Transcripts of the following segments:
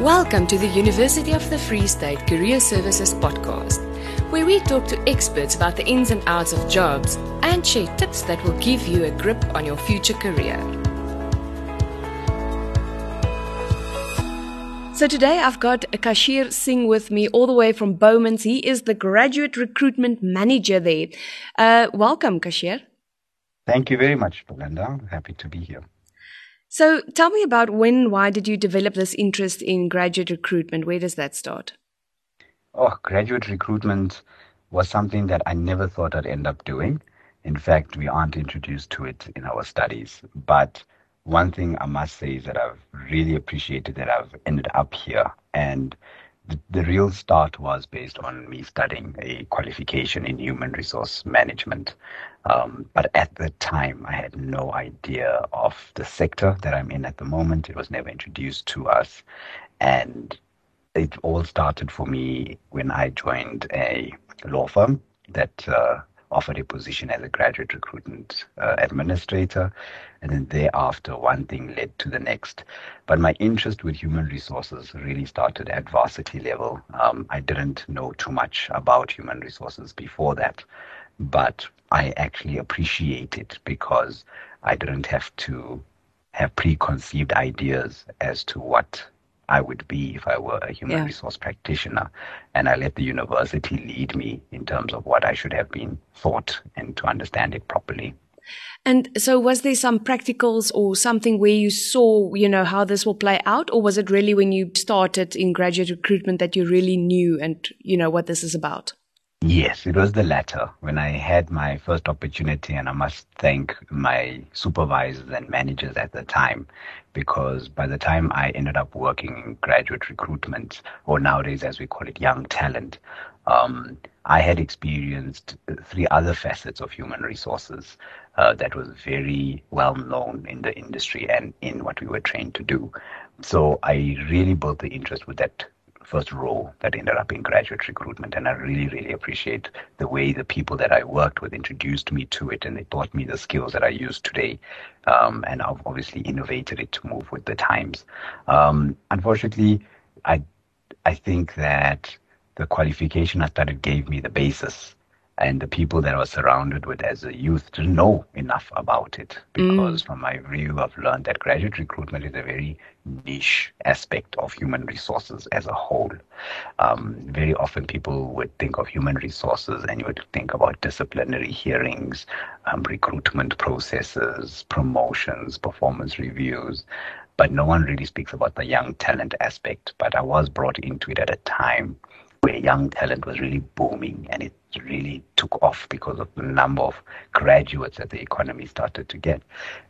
Welcome to the University of the Free State Career Services podcast, where we talk to experts about the ins and outs of jobs and share tips that will give you a grip on your future career. So today I've got Kasheer Singh with me all the way from Bowmans. He is the graduate recruitment manager there. Uh, welcome, Kasheer. Thank you very much, Belinda. Happy to be here. So tell me about when, why did you develop this interest in graduate recruitment? Where does that start? Oh, graduate recruitment was something that I never thought I'd end up doing. In fact, we aren't introduced to it in our studies. But one thing I must say is that I've really appreciated that I've ended up here. And the, real start was based on me studying a qualification in human resource management. Um, but at the time, I had no idea of the sector that I'm in at the moment. It was never introduced to us. And it all started for me when I joined a law firm that uh, offered a position as a graduate recruitment uh, administrator. And then thereafter, one thing led to the next. But my interest with human resources really started at varsity level. Um, I didn't know too much about human resources before that, but I actually appreciate it because I didn't have to have preconceived ideas as to what I would be if I were a human yeah. resource practitioner. And I let the university lead me in terms of what I should have been taught and to understand it properly. And so was there some practicals or something where you saw, you know, how this will play out? Or was it really when you started in graduate recruitment that you really knew and, you know, what this is about? Yes, it was the latter. When I had my first opportunity, and I must thank my supervisors and managers at the time, because by the time I ended up working in graduate recruitment, or nowadays as we call it, young talent, um, I had experienced three other facets of human resources uh, that was very well known in the industry and in what we were trained to do. So I really built the interest with that first role that ended up in graduate recruitment. And I really, really appreciate the way the people that I worked with introduced me to it and they taught me the skills that I use today. Um, and I've obviously innovated it to move with the times. Um, unfortunately, I, I think that the qualification I started gave me the basis and the people that I was surrounded with as a youth didn't know enough about it because mm. from my view I've learned that graduate recruitment is a very niche aspect of human resources as a whole. Um, very often people would think of human resources and you would think about disciplinary hearings, um, recruitment processes, promotions, performance reviews, but no one really speaks about the young talent aspect. But I was brought into it at a time where young talent was really booming and it really took off because of the number of graduates that the economy started to get.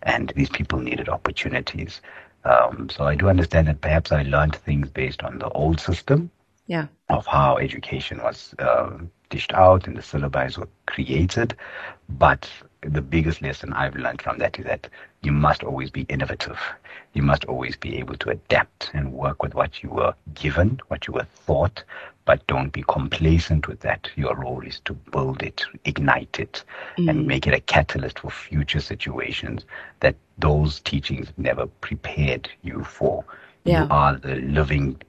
And these people needed opportunities. Um, so I do understand that perhaps I learned things based on the old system yeah. of how education was uh, dished out and the syllabi were created. But the biggest lesson I've learned from that is that you must always be innovative. You must always be able to adapt and work with what you were given, what you were taught, but don't be complacent with that. Your role is to build it, ignite it, mm. and make it a catalyst for future situations that those teachings never prepared you for. Yeah. You are the living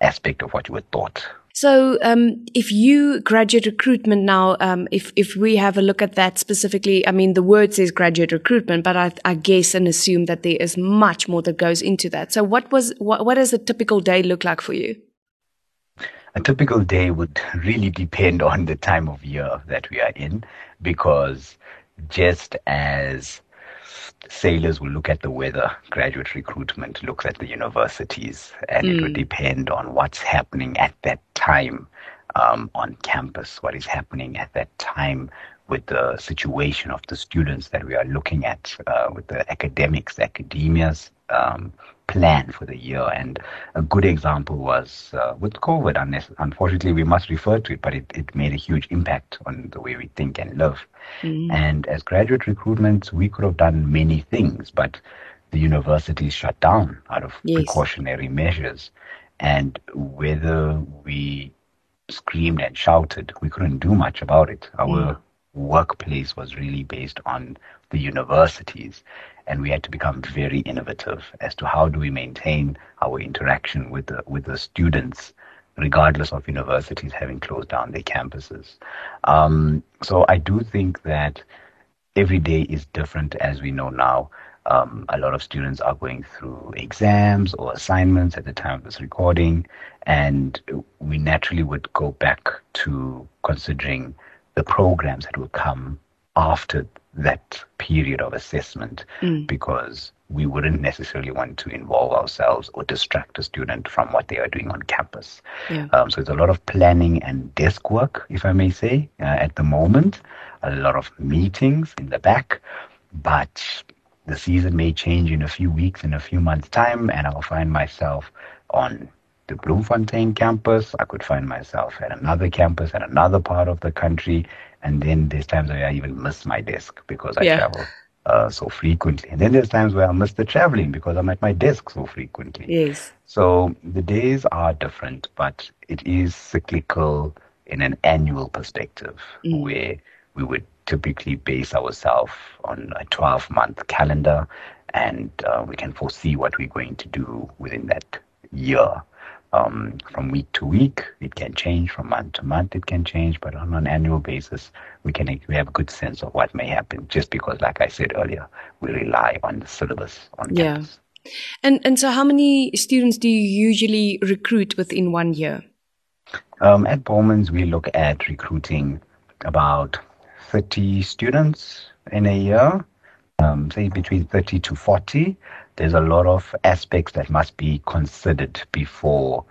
aspect of what you were taught. So, um, if you graduate recruitment now, um, if if we have a look at that specifically, I mean, the word says graduate recruitment, but I, I guess and assume that there is much more that goes into that. So, what was what, what does a typical day look like for you? A typical day would really depend on the time of year that we are in, because just as sailors will look at the weather, graduate recruitment looks at the universities, and mm. it would hmm. depend on what's happening at that time um, on campus, what is happening at that time with the situation of the students that we are looking at, uh, with the academics, academia's um, plan for the year. And a good example was uh, with COVID. Unfortunately, we must refer to it, but it, it made a huge impact on the way we think and live. Mm. And as graduate recruitment, we could have done many things, but the universities shut down out of yes. precautionary measures. And whether we screamed and shouted, we couldn't do much about it. Our mm workplace was really based on the universities. And we had to become very innovative as to how do we maintain our interaction with the, with the students, regardless of universities having closed down their campuses. Um, so I do think that every day is different as we know now. Um, a lot of students are going through exams or assignments at the time of this recording, and we naturally would go back to considering the programs that will come after that period of assessment mm. because we wouldn't necessarily want to involve ourselves or distract a student from what they are doing on campus. Yeah. Um, so it's a lot of planning and desk work, if I may say, uh, at the moment, a lot of meetings in the back, but the season may change in a few weeks, in a few months' time, and I'll find myself on the Bloemfontein campus. I could find myself at another campus at another part of the country. And then there's times where I even miss my desk because I yeah. travel uh, so frequently. And then there's times where I miss the traveling because I'm at my desk so frequently. Yes. So the days are different, but it is cyclical in an annual perspective mm. where we would typically base ourselves on a 12 month calendar and uh, we can foresee what we're going to do within that year um, from week to week. It can change from month to month. It can change, but on an annual basis, we can we have a good sense of what may happen. Just because, like I said earlier, we rely on the syllabus on yeah. campus. And and so, how many students do you usually recruit within one year? Um, at Bowmans, we look at recruiting about 30 students in a year, um, say between 30 to 40 there's a lot of aspects that must be considered before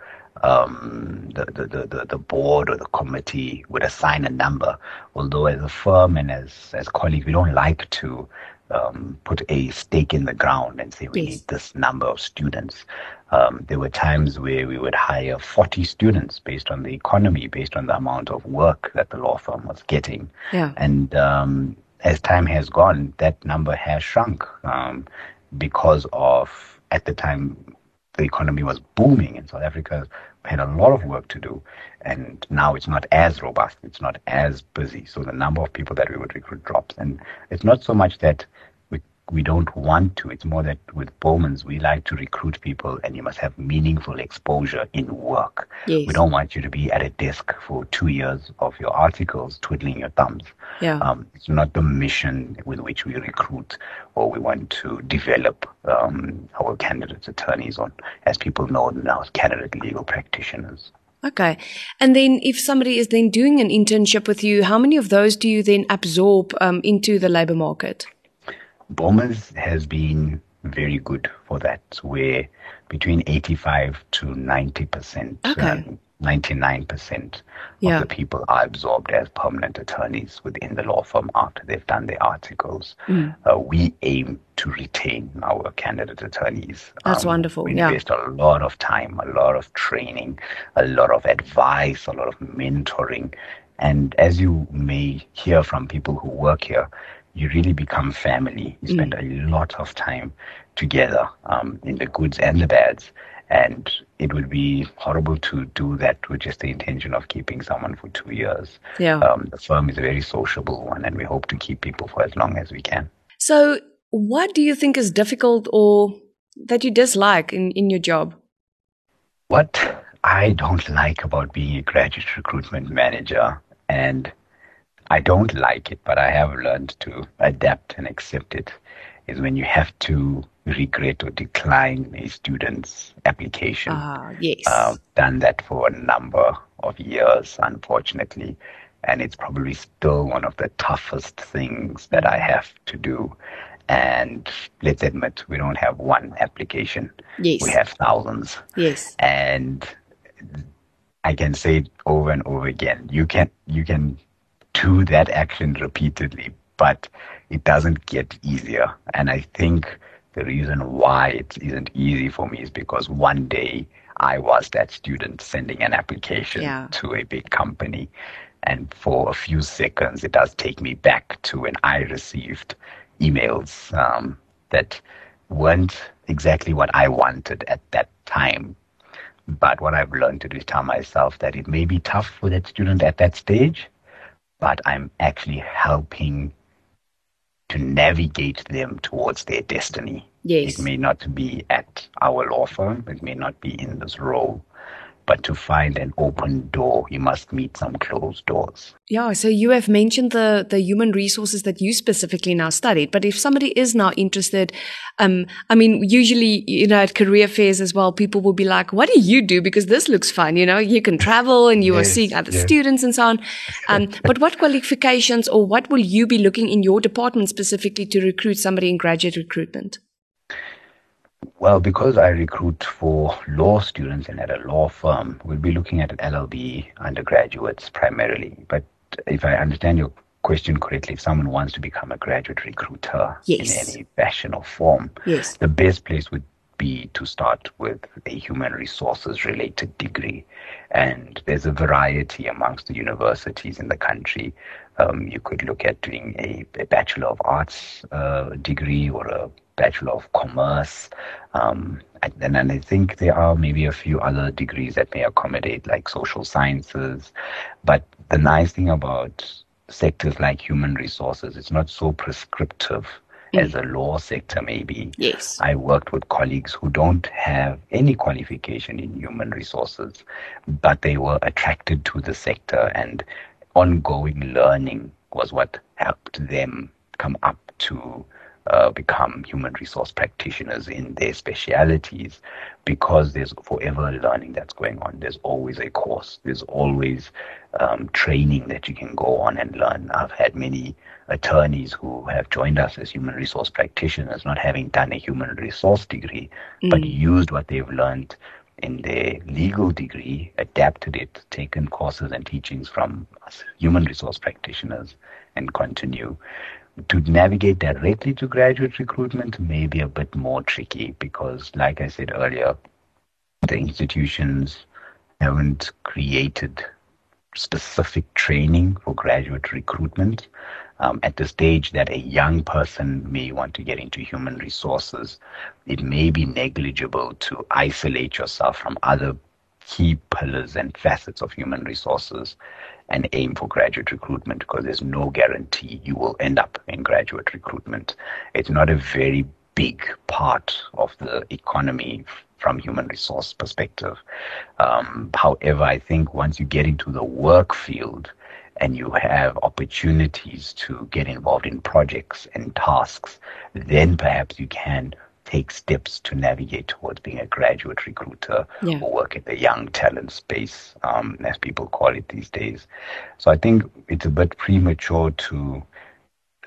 um, the, the, the, the board or the committee would assign a number. Although as a firm and as, as colleagues, we don't like to um, put a stake in the ground and say we yes. need this number of students. Um, there were times where we would hire 40 students based on the economy, based on the amount of work that the law firm was getting. Yeah. And um, as time has gone, that number has shrunk. Um, because of, at the time, the economy was booming in South Africa, had a lot of work to do. And now it's not as robust, it's not as busy. So the number of people that we would recruit drops. And it's not so much that we don't want to. It's more that with Bowmans, we like to recruit people and you must have meaningful exposure in work. Yes. We don't want you to be at a desk for two years of your articles twiddling your thumbs. Yeah. Um, it's not the mission with which we recruit or we want to develop um, our candidates attorneys on, as people know now as candidate legal practitioners. Okay. And then if somebody is then doing an internship with you, how many of those do you then absorb um, into the labor market? Bowmans has been very good for that, where between 85 to 90 percent, okay. 99% yeah. of the people are absorbed as permanent attorneys within the law firm after they've done their articles. Mm. Uh, we aim to retain our candidate attorneys. That's um, wonderful. We yeah. invest a lot of time, a lot of training, a lot of advice, a lot of mentoring. And as you may hear from people who work here, you really become family. You spend mm. a lot of time together um, in the goods and the bads. And it would be horrible to do that with just the intention of keeping someone for two years. Yeah. Um, the firm is a very sociable one, and we hope to keep people for as long as we can. So, what do you think is difficult or that you dislike in, in your job? What I don't like about being a graduate recruitment manager, and I don't like it, but I have learned to adapt and accept it, is when you have to regret or decline a student's application. Ah, yes. Uh, done that for a number of years, unfortunately. And it's probably still one of the toughest things that I have to do. And let's admit, we don't have one application. Yes. We have thousands. Yes. And I can say it over and over again. You can you can do that action repeatedly, but it doesn't get easier. And I think the reason why it isn't easy for me is because one day I was that student sending an application yeah. to a big company. And for a few seconds, it does take me back to when I received emails um, that weren't exactly what I wanted at that time. But what I've learned to do is tell myself that it may be tough for that student at that stage, but I'm actually helping to navigate them towards their destiny. Yes. It may not be at our law firm, it may not be in this role, but to find an open door, you must meet some closed doors. Yeah, so you have mentioned the the human resources that you specifically now studied, but if somebody is now interested, um, I mean, usually you know at career fairs as well, people will be like, "What do you do?" Because this looks fun. You know, you can travel and you yes, are seeing other yes. students and so on. Um, but what qualifications or what will you be looking in your department specifically to recruit somebody in graduate recruitment? Well, because I recruit for law students and at a law firm, we'll be looking at LLB undergraduates primarily. But if I understand your question correctly, if someone wants to become a graduate recruiter yes. in any fashion or form, yes. the best place would be to start with a human resources related degree. And there's a variety amongst the universities in the country. Um, you could look at doing a, a Bachelor of Arts uh, degree or a Bachelor of Commerce. Um, and, and I think there are maybe a few other degrees that may accommodate like social sciences. But the nice thing about sectors like human resources, it's not so prescriptive mm. as a law sector maybe. Yes. I worked with colleagues who don't have any qualification in human resources, but they were attracted to the sector and ongoing learning was what helped them come up to uh, become human resource practitioners in their specialities because there's forever learning that's going on. There's always a course, there's always um, training that you can go on and learn. I've had many attorneys who have joined us as human resource practitioners, not having done a human resource degree, mm. but used what they've learned in their legal degree, adapted it, taken courses and teachings from human resource practitioners, and continue to navigate directly to graduate recruitment may be a bit more tricky because, like I said earlier, the institutions haven't created specific training for graduate recruitment. Um, at the stage that a young person may want to get into human resources, it may be negligible to isolate yourself from other key pillars and facets of human resources and aim for graduate recruitment because there's no guarantee you will end up in graduate recruitment. It's not a very big part of the economy from human resource perspective. Um, however, I think once you get into the work field and you have opportunities to get involved in projects and tasks, then perhaps you can take steps to navigate towards being a graduate recruiter yeah. or work in the young talent space, um, as people call it these days. So I think it's a bit premature to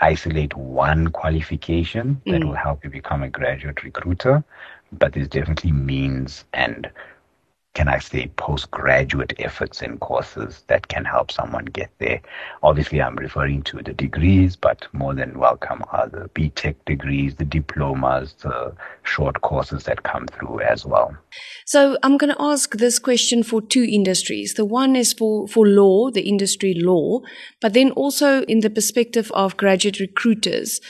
isolate one qualification that mm. will help you become a graduate recruiter, but there's definitely means and can I say, postgraduate efforts and courses that can help someone get there. Obviously, I'm referring to the degrees, but more than welcome are the BTech degrees, the diplomas, the short courses that come through as well. So I'm going to ask this question for two industries. The one is for, for law, the industry law, but then also in the perspective of graduate recruiters.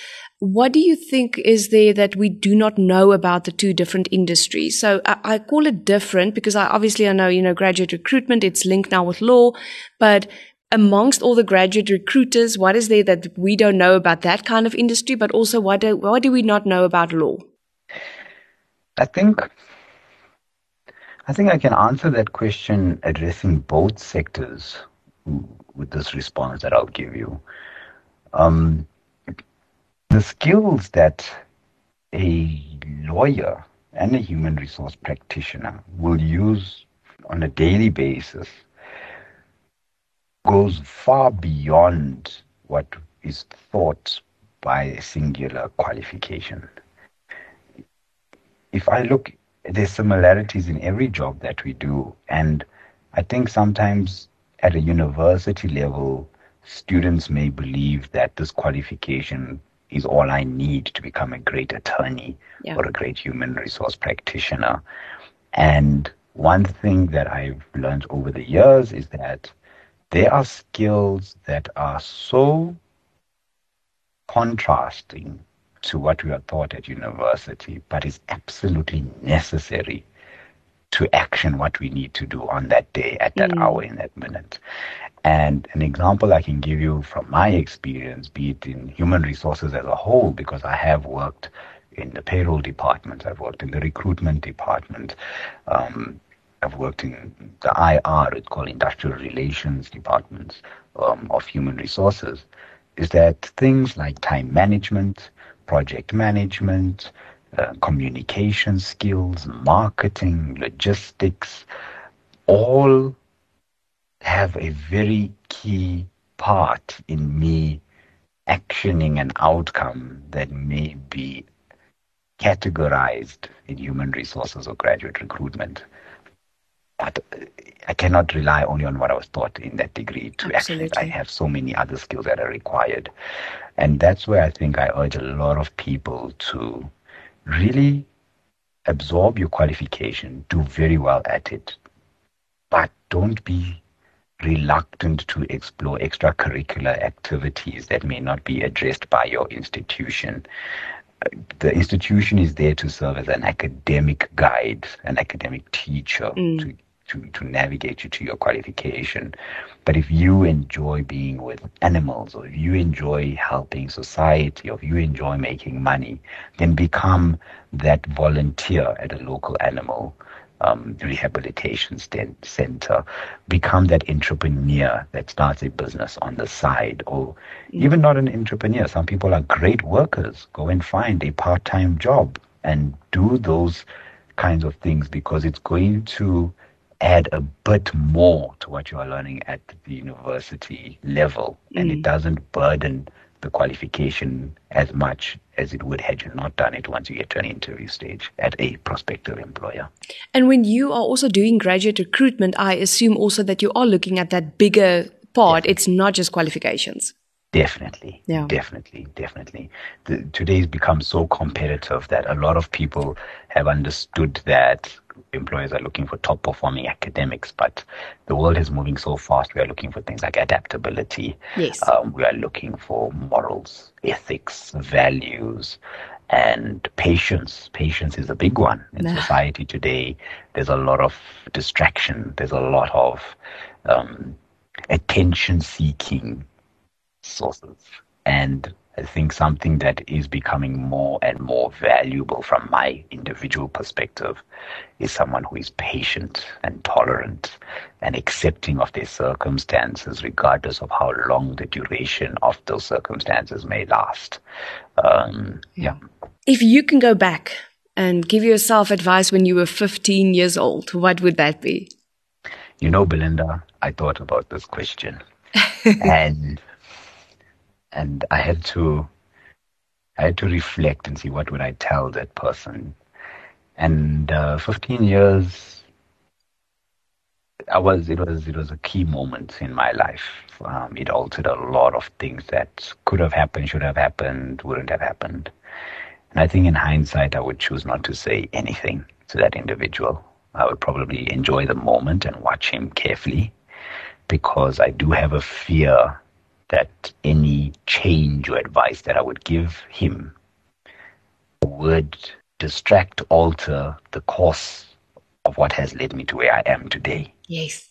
What do you think is there that we do not know about the two different industries? So I, I, call it different because I obviously I know, you know, graduate recruitment, it's linked now with law, but amongst all the graduate recruiters, what is there that we don't know about that kind of industry, but also what do, what do we not know about law? I think I think I can answer that question addressing both sectors with this response that I'll give you. Um, the skills that a lawyer and a human resource practitioner will use on a daily basis goes far beyond what is thought by a singular qualification. If I look, there's similarities in every job that we do, and I think sometimes at a university level, students may believe that this qualification is all I need to become a great attorney yeah. or a great human resource practitioner. And one thing that I've learned over the years is that there are skills that are so contrasting to what we are taught at university, but is absolutely necessary to action what we need to do on that day, at that mm. hour, in that minute. And an example I can give you from my experience, be it in human resources as a whole, because I have worked in the payroll department, I've worked in the recruitment department, um, I've worked in the IR, it's called Industrial Relations Departments um, of Human Resources, is that things like time management, project management, uh, communication skills, marketing, logistics, all have a very key part in me actioning an outcome that may be categorized in human resources or graduate recruitment. But uh, I cannot rely only on what I was taught in that degree to actually. I have so many other skills that are required. And that's where I think I urge a lot of people to really absorb your qualification, do very well at it, but don't be reluctant to explore extracurricular activities that may not be addressed by your institution. The institution is there to serve as an academic guide, an academic teacher Mm. to, to, to navigate you to your qualification. But if you enjoy being with animals, or if you enjoy helping society, or if you enjoy making money, then become that volunteer at a local animal um, rehabilitation center. Become that entrepreneur that starts a business on the side, or even not an entrepreneur. Some people are great workers. Go and find a part time job and do those kinds of things because it's going to add a bit more to what you are learning at the university level and it doesn't burden the qualification as much as it would had you not done it once you get to an interview stage at a prospective employer. And when you are also doing graduate recruitment, I assume also that you are looking at that bigger part. It's not just qualifications. Definitely. Yeah. Definitely. Definitely. The, today's become so competitive that a lot of people have understood that employers are looking for top performing academics, but the world is moving so fast. We are looking for things like adaptability. Yes. Um, we are looking for morals, ethics, values, and patience. Patience is a big one in Nah. society today. There's a lot of distraction. There's a lot of um, attention seeking sources. And I think something that is becoming more and more valuable from my individual perspective is someone who is patient and tolerant and accepting of their circumstances, regardless of how long the duration of those circumstances may last. Um, yeah. If you can go back and give yourself advice when you were 15 years old, what would that be? You know, Belinda, I thought about this question, and and I had to I had to reflect and see what would I tell that person. And uh, 15 years, I was it was it was a key moment in my life. Um, it altered a lot of things that could have happened, should have happened, wouldn't have happened. And I think in hindsight, I would choose not to say anything to that individual. I would probably enjoy the moment and watch him carefully because I do have a fear that any change or advice that I would give him would distract, alter the course of what has led me to where I am today. Yes.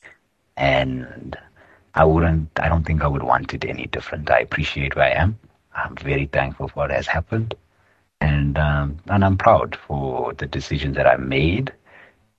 And I wouldn't, I don't think I would want it any different. I appreciate where I am. I'm very thankful for what has happened. And, um, and I'm proud for the decisions that I made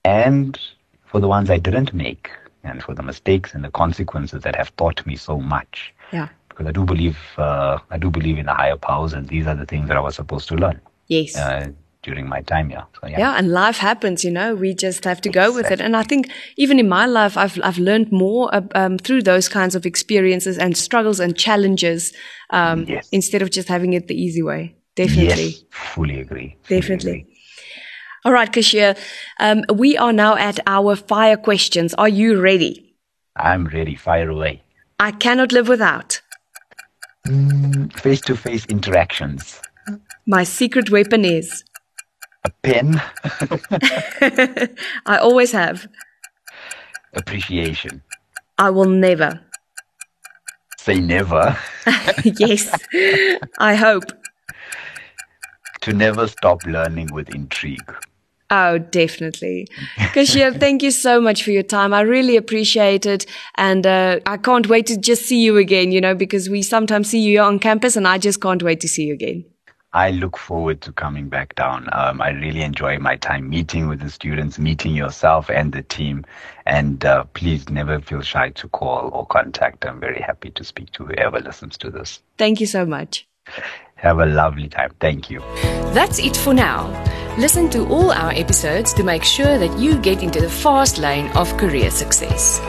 and for the ones I didn't make and for the mistakes and the consequences that have taught me so much. Yeah. Because I do believe, uh, I do believe in the higher powers and these are the things that I was supposed to learn Yes. uh, during my time here. So yeah. Yeah, and life happens, you know. We just have to go with it. And I think even in my life, I've I've learned more uh, um, through those kinds of experiences and struggles and challenges um, Yes. instead of just having it the easy way. Definitely, Yes, fully agree. Fully definitely. agree. All right, Kasheer, um, we are now at our fire questions. Are you ready? I'm ready. Fire away. I cannot live without. Face to face interactions. My secret weapon is A pen. I always have. Appreciation. I will never. Say never. yes, I hope. to never stop learning with intrigue. Oh, definitely. Kasheer, thank you so much for your time. I really appreciate it. And uh, I can't wait to just see you again, you know, because we sometimes see you on campus and I just can't wait to see you again. I look forward to coming back down. Um, I really enjoy my time meeting with the students, meeting yourself and the team. And uh, please never feel shy to call or contact. I'm very happy to speak to whoever listens to this. Thank you so much. Have a lovely time. Thank you. That's it for now. Listen to all our episodes to make sure that you get into the fast lane of career success.